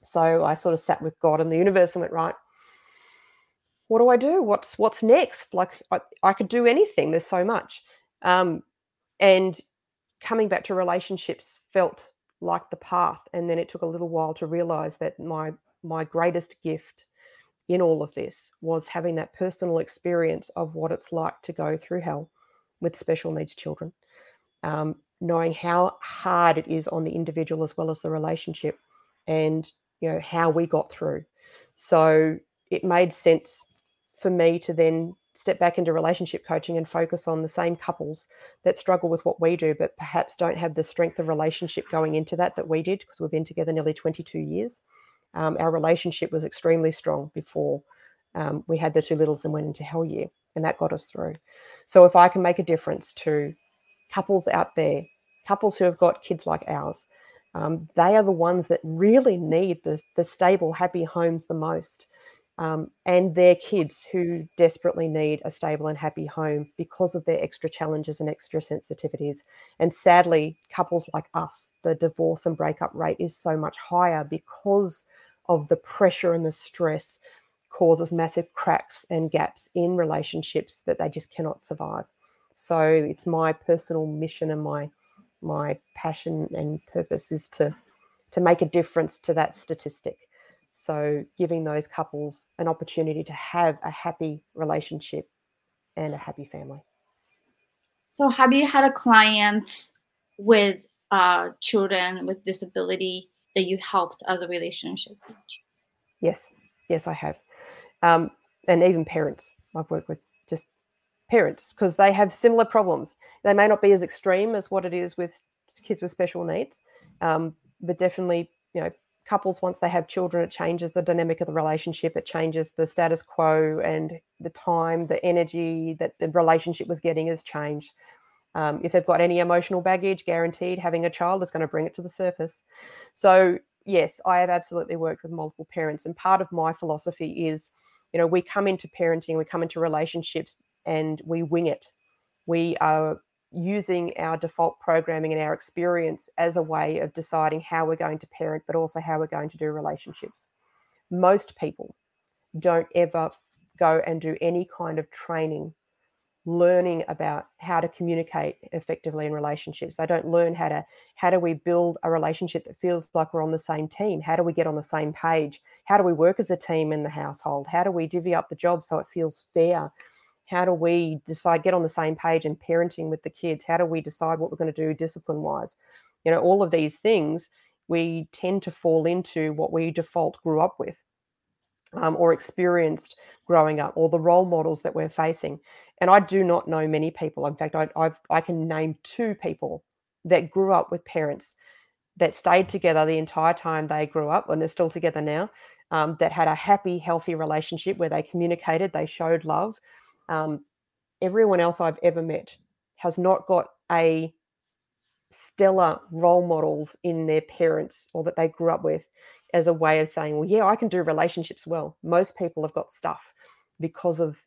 So I sort of sat with God and the universe and went, right, what do I do? What's what's next? Like I, I could do anything. There's so much. Um, and coming back to relationships felt like the path. And then it took a little while to realize that my my greatest gift in all of this was having that personal experience of what it's like to go through hell with special needs children, um, knowing how hard it is on the individual as well as the relationship, and you know how we got through. So it made sense for me to then step back into relationship coaching and focus on the same couples that struggle with what we do, but perhaps don't have the strength of relationship going into that that we did because we've been together nearly 22 years. Um, our relationship was extremely strong before um, we had the two littles and went into hell year, and that got us through. So if I can make a difference to couples out there, couples who have got kids like ours, um, they are the ones that really need the, the stable, happy homes the most. Um, and their kids who desperately need a stable and happy home because of their extra challenges and extra sensitivities. And sadly, couples like us, the divorce and breakup rate is so much higher because of the pressure and the stress causes massive cracks and gaps in relationships that they just cannot survive. So it's my personal mission and my my passion and purpose is to to make a difference to that statistic. So giving those couples an opportunity to have a happy relationship and a happy family. So have you had a client with uh, children with disability that you helped as a relationship coach? Yes, yes, I have. Um, and even parents. I've worked with parents because they have similar problems. They may not be as extreme as what it is with kids with special needs, um, but definitely, you know, couples once they have children, it changes the dynamic of the relationship. It changes the status quo and the time, the energy that the relationship was getting has changed. Um, if they've got any emotional baggage, guaranteed having a child is going to bring it to the surface. So, yes, I have absolutely worked with multiple parents. And part of my philosophy is, you know, we come into parenting, we come into relationships and we wing it. We are using our default programming and our experience as a way of deciding how we're going to parent, but also how we're going to do relationships. Most people don't ever go and do any kind of training learning about how to communicate effectively in relationships. They don't learn how to how do we build a relationship that feels like we're on the same team? How do we get on the same page? How do we work as a team in the household? How do we divvy up the job so it feels fair? How do we decide get on the same page in parenting with the kids? How do we decide what we're going to do discipline wise? You know, all of these things we tend to fall into what we default grew up with um, or experienced growing up or the role models that we're facing. And I do not know many people. In fact, I, I've, I can name two people that grew up with parents that stayed together the entire time they grew up, and they're still together now, um, that had a happy, healthy relationship where they communicated, they showed love. Um, everyone else I've ever met has not got a stellar role models in their parents or that they grew up with as a way of saying, well, yeah, I can do relationships well. Most people have got stuff because of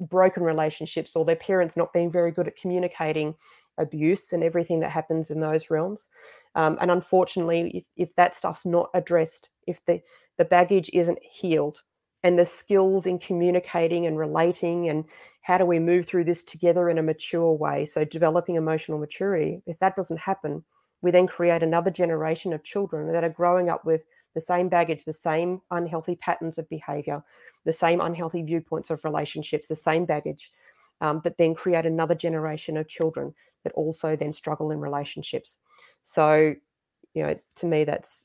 broken relationships or their parents not being very good at communicating abuse and everything that happens in those realms. Um, and unfortunately, if, if that stuff's not addressed, if the, the baggage isn't healed, and the skills in communicating and relating and how do we move through this together in a mature way so developing emotional maturity if that doesn't happen we then create another generation of children that are growing up with the same baggage, the same unhealthy patterns of behavior, the same unhealthy viewpoints of relationships, the same baggage, um, but then create another generation of children that also then struggle in relationships. So, you know, to me, that's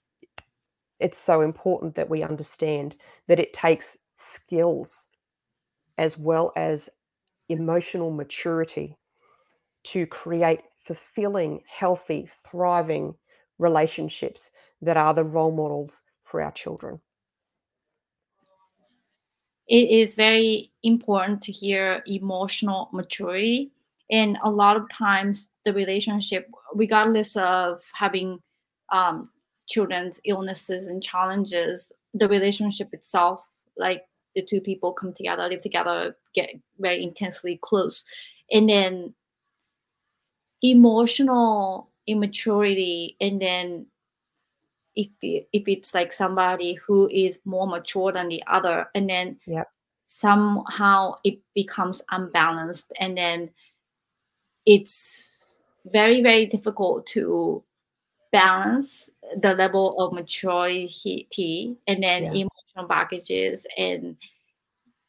it's so important that we understand that it takes skills as well as emotional maturity to create fulfilling, healthy, thriving relationships that are the role models for our children. It is very important to hear emotional maturity. And a lot of times, the relationship, regardless of having um, children's illnesses and challenges, the relationship itself, like the two people come together, live together, get very intensely close. And then emotional immaturity and then if if it's like somebody who is more mature than the other and then yep. somehow it becomes unbalanced and then it's very very difficult to balance the level of maturity and then yeah. emotional baggages and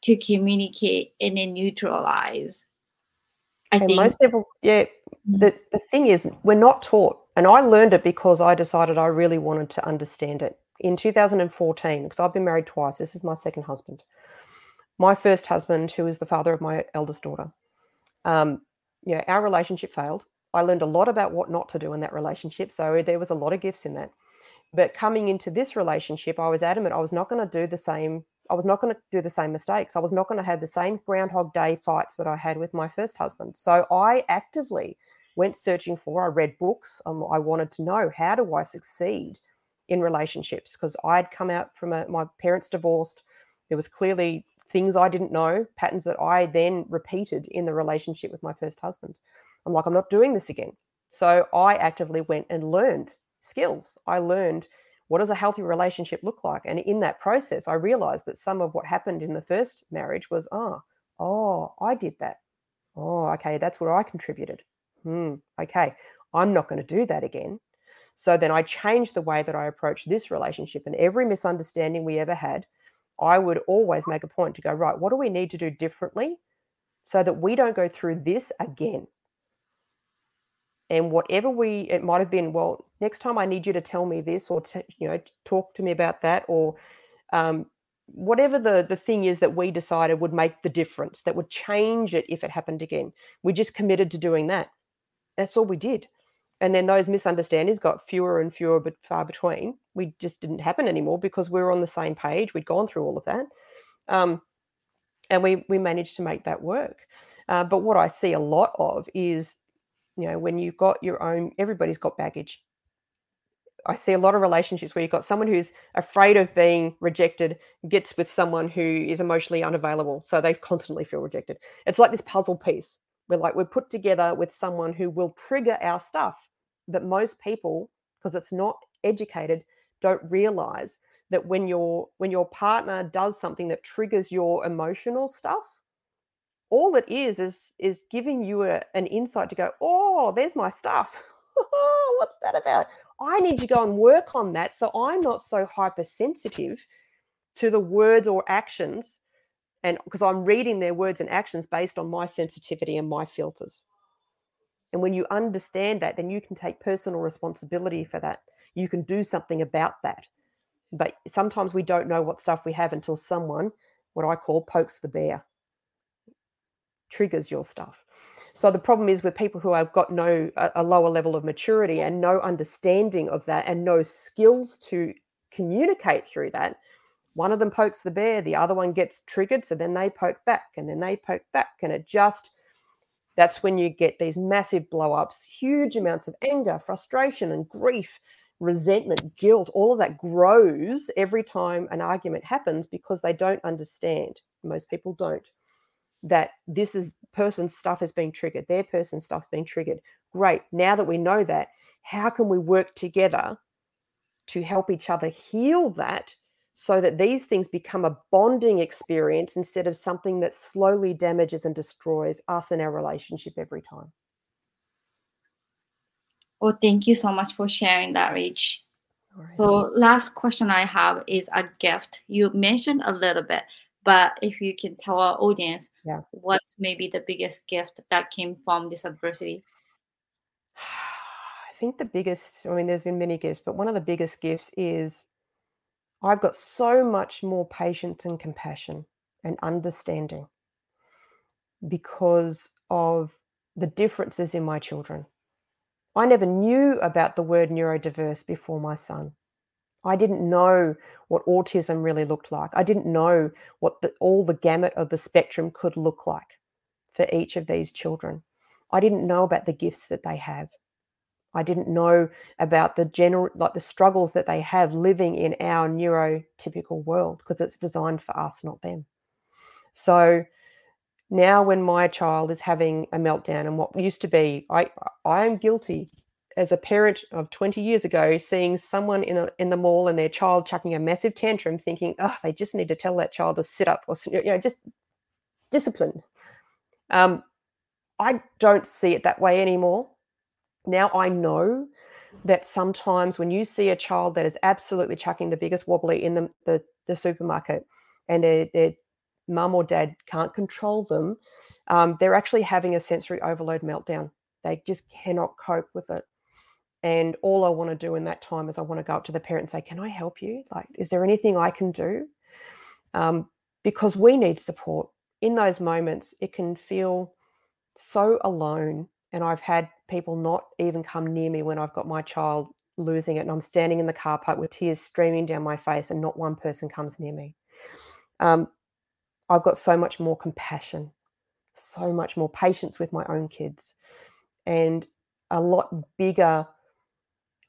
to communicate and then neutralize I and think most people, yeah, mm. the, the thing is, we're not taught. And I learned it because I decided I really wanted to understand it. In 2014, because I've been married twice, this is my second husband. My first husband, who is the father of my eldest daughter, um, yeah, our relationship failed. I learned a lot about what not to do in that relationship. So there was a lot of gifts in that. But coming into this relationship, I was adamant I was not going to do the same I was not going to do the same mistakes. I was not going to have the same Groundhog Day fights that I had with my first husband. So I actively went searching for, I read books. Um, I wanted to know how do I succeed in relationships because I'd come out from a, my parents divorced. There was clearly things I didn't know, patterns that I then repeated in the relationship with my first husband. I'm like, I'm not doing this again. So I actively went and learned skills. I learned what does a healthy relationship look like? And in that process, I realized that some of what happened in the first marriage was, oh, oh, I did that. Oh, okay, that's where I contributed. Hmm, okay, I'm not going to do that again. So then I changed the way that I approach this relationship. And every misunderstanding we ever had, I would always make a point to go, right, what do we need to do differently so that we don't go through this again? And whatever we it might have been well next time i need you to tell me this or you know talk to me about that or um, whatever the the thing is that we decided would make the difference that would change it if it happened again. We just committed to doing that. That's all we did. And then those misunderstandings got fewer and fewer but far between. We just didn't happen anymore because we were on the same page. We'd gone through all of that. Um, and we we managed to make that work. Uh, but what i see a lot of is you know when you've got your own everybody's got baggage. I see a lot of relationships where you've got someone who's afraid of being rejected gets with someone who is emotionally unavailable so they constantly feel rejected. It's like this puzzle piece. We're like we're put together with someone who will trigger our stuff but most people because it's not educated don't realize that when your when your partner does something that triggers your emotional stuff all it is is is giving you a, an insight to go oh there's my stuff. What's that about? I need to go and work on that so i'm not so hypersensitive to the words or actions and because i'm reading their words and actions based on my sensitivity and my filters. And when you understand that then you can take personal responsibility for that. You can do something about that. But sometimes we don't know what stuff we have until someone what i call pokes the bear triggers your stuff. So the problem is with people who have got no a, lower level of maturity and no understanding of that and no skills to communicate through that. One of them pokes the bear, the other one gets triggered, so then they poke back and then they poke back, and it just that's when you get these massive blow ups, huge amounts of anger, frustration, and grief, resentment, guilt. All of that grows every time an argument happens because they don't understand. Most people don't. That this is person's stuff is being triggered, their person's stuff being triggered. Great. Now that we know that, how can we work together to help each other heal that so that these things become a bonding experience instead of something that slowly damages and destroys us and our relationship every time. Well, thank you so much for sharing that, Rach. Right. So, last question I have is a gift. You mentioned a little bit, but if you can tell our audience, yeah. what's maybe the biggest gift that came from this adversity? I think the biggest, I mean, there's been many gifts, but one of the biggest gifts is I've got so much more patience and compassion and understanding because of the differences in my children. I never knew about the word neurodiverse before my son. I didn't know what autism really looked like. I didn't know what the, all the gamut of the spectrum could look like for each of these children. I didn't know about the gifts that they have. I didn't know about the general, like the struggles that they have living in our neurotypical world because it's designed for us, not them. So now, when my child is having a meltdown, and what used to be, I I am guilty as a parent of 20 years ago, seeing someone in a, in the mall and their child chucking a massive tantrum, thinking, oh, they just need to tell that child to sit up or you know just discipline. Um, I don't see it that way anymore now I know that sometimes when you see a child that is absolutely chucking the biggest wobbly in the, the, the supermarket and their, their mum or dad can't control them, um, they're actually having a sensory overload meltdown. They just cannot cope with it. And all I want to do in that time is I want to go up to the parent and say, Can I help you? Like, is there anything I can do? Um, because we need support. In those moments, it can feel so alone and I've had people not even come near me when I've got my child losing it and I'm standing in the car park with tears streaming down my face and not one person comes near me. Um, I've got so much more compassion, so much more patience with my own kids, and a lot bigger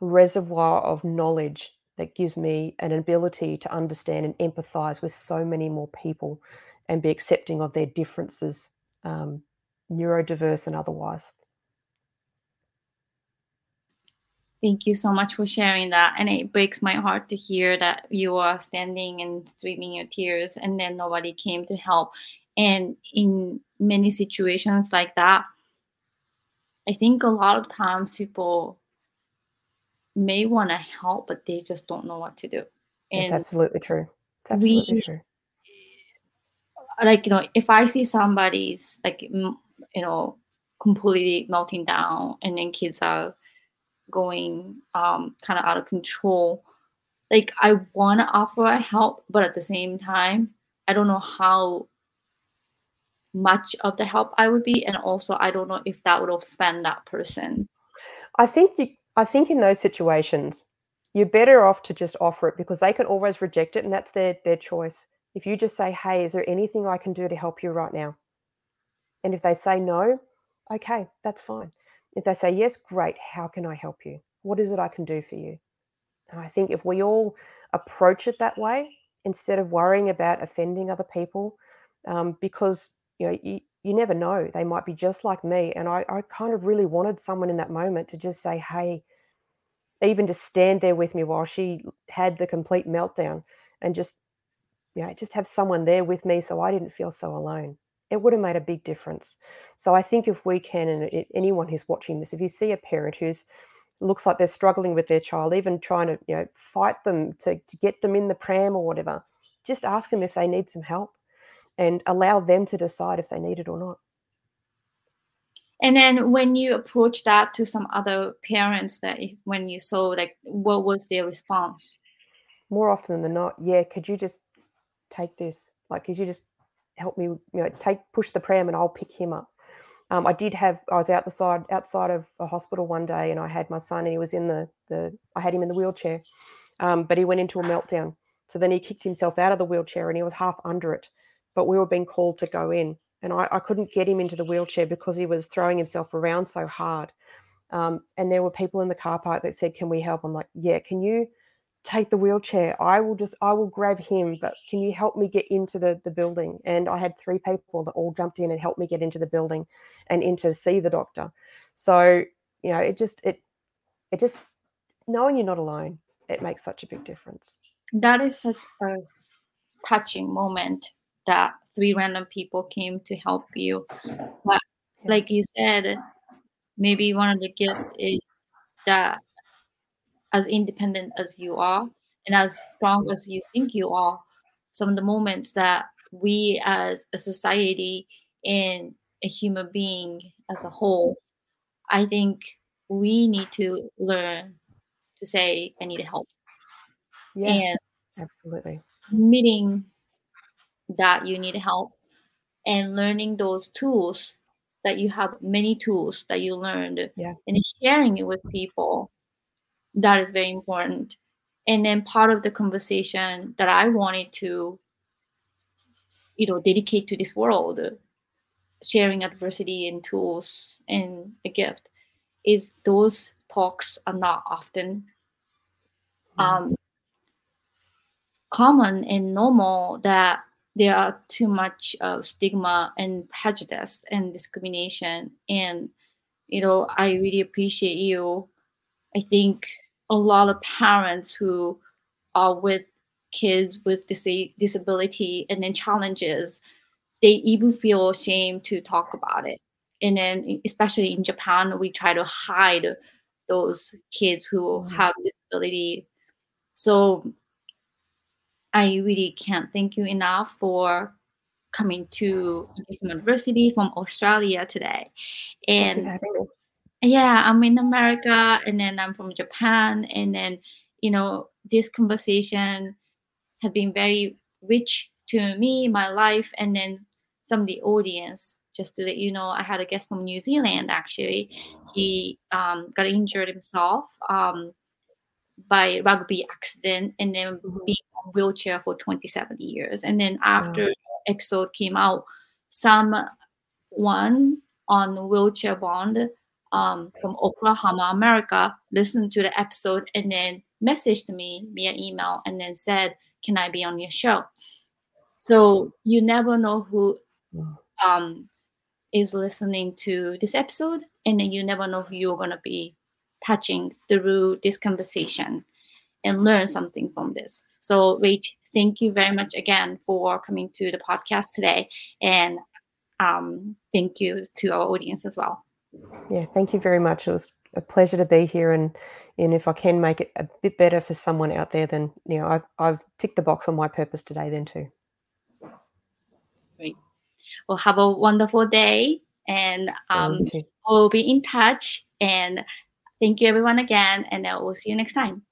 reservoir of knowledge that gives me an ability to understand and empathize with so many more people and be accepting of their differences, um, neurodiverse and otherwise. Thank you so much for sharing that. And it breaks my heart to hear that you are standing and streaming your tears and then nobody came to help. And in many situations like that, I think a lot of times people may want to help, but they just don't know what to do. And it's absolutely true. It's absolutely we, true. Like, you know, if I see somebody's like, you know, completely melting down and then kids are going um, kind of out of control like i want to offer help but at the same time i don't know how much of the help i would be and also i don't know if that would offend that person i think you i think in those situations you're better off to just offer it because they can always reject it and that's their their choice if you just say hey is there anything i can do to help you right now and if they say no okay that's fine if they say, yes, great, how can I help you? What is it I can do for you? And I think if we all approach it that way, instead of worrying about offending other people, um, because you know you, you never know, they might be just like me. And I, I kind of really wanted someone in that moment to just say, hey, even to stand there with me while she had the complete meltdown and just, you know, just have someone there with me so I didn't feel so alone it would have made a big difference. So I think if we can, and anyone who's watching this, if you see a parent who's looks like they're struggling with their child, even trying to you know fight them to to get them in the pram or whatever, just ask them if they need some help, and allow them to decide if they need it or not. And then when you approach that to some other parents, that if, when you saw like, what was their response? More often than not, yeah. Could you just take this? Like, could you just help me, you know, take push the pram and I'll pick him up. Um, I did have I was out the side outside of a hospital one day and I had my son and he was in the the I had him in the wheelchair, um, but he went into a meltdown. So then he kicked himself out of the wheelchair and he was half under it, but we were being called to go in and I, I couldn't get him into the wheelchair because he was throwing himself around so hard. Um, and there were people in the car park that said, "Can we help?" I'm like, "Yeah, can you?" take the wheelchair. I will just I will grab him, but can you help me get into the the building? And I had three people that all jumped in and helped me get into the building and in to see the doctor. So, you know, it just it it just knowing you're not alone, it makes such a big difference. That is such a touching moment that three random people came to help you. But like you said, maybe one of the gifts is that as independent as you are and as strong as you think you are, some of the moments that we as a society and a human being as a whole, I think we need to learn to say, I need help. Yeah, and absolutely. Admitting that you need help and learning those tools that you have many tools that you learned yeah. and sharing it with people that is very important and then part of the conversation that i wanted to you know dedicate to this world sharing adversity and tools and a gift is those talks are not often um, common and normal that there are too much uh, stigma and prejudice and discrimination. And you know i really appreciate you. I think a lot of parents who are with kids with dis- disability and then challenges they even feel ashamed to talk about it. And then especially in japan we try to hide those kids who mm-hmm. have disability. So i really can't thank you enough for coming to university from australia today. And yeah i'm in america and then i'm from japan and then you know this conversation has been very rich to me my life and then some of the audience just to let you know i had a guest from new zealand actually. He um, got injured himself um, by rugby accident and then mm-hmm. being on wheelchair for 27 years and then after wow. episode came out someone on wheelchair bond um, from Oklahoma, America, listened to the episode and then messaged me via email and then said, Can I be on your show? So you never know who um, is listening to this episode, and then you never know who you're going to be touching through this conversation and learn something from this. So, Rach, thank you very much again for coming to the podcast today. And um, thank you to our audience as well. Yeah, thank you very much. It was a pleasure to be here, and and if I can make it a bit better for someone out there, then you know I've I've ticked the box on my purpose today. Then too. Great. Well, have a wonderful day, and um, we'll be in touch. And thank you everyone again, and uh, I will see you next time.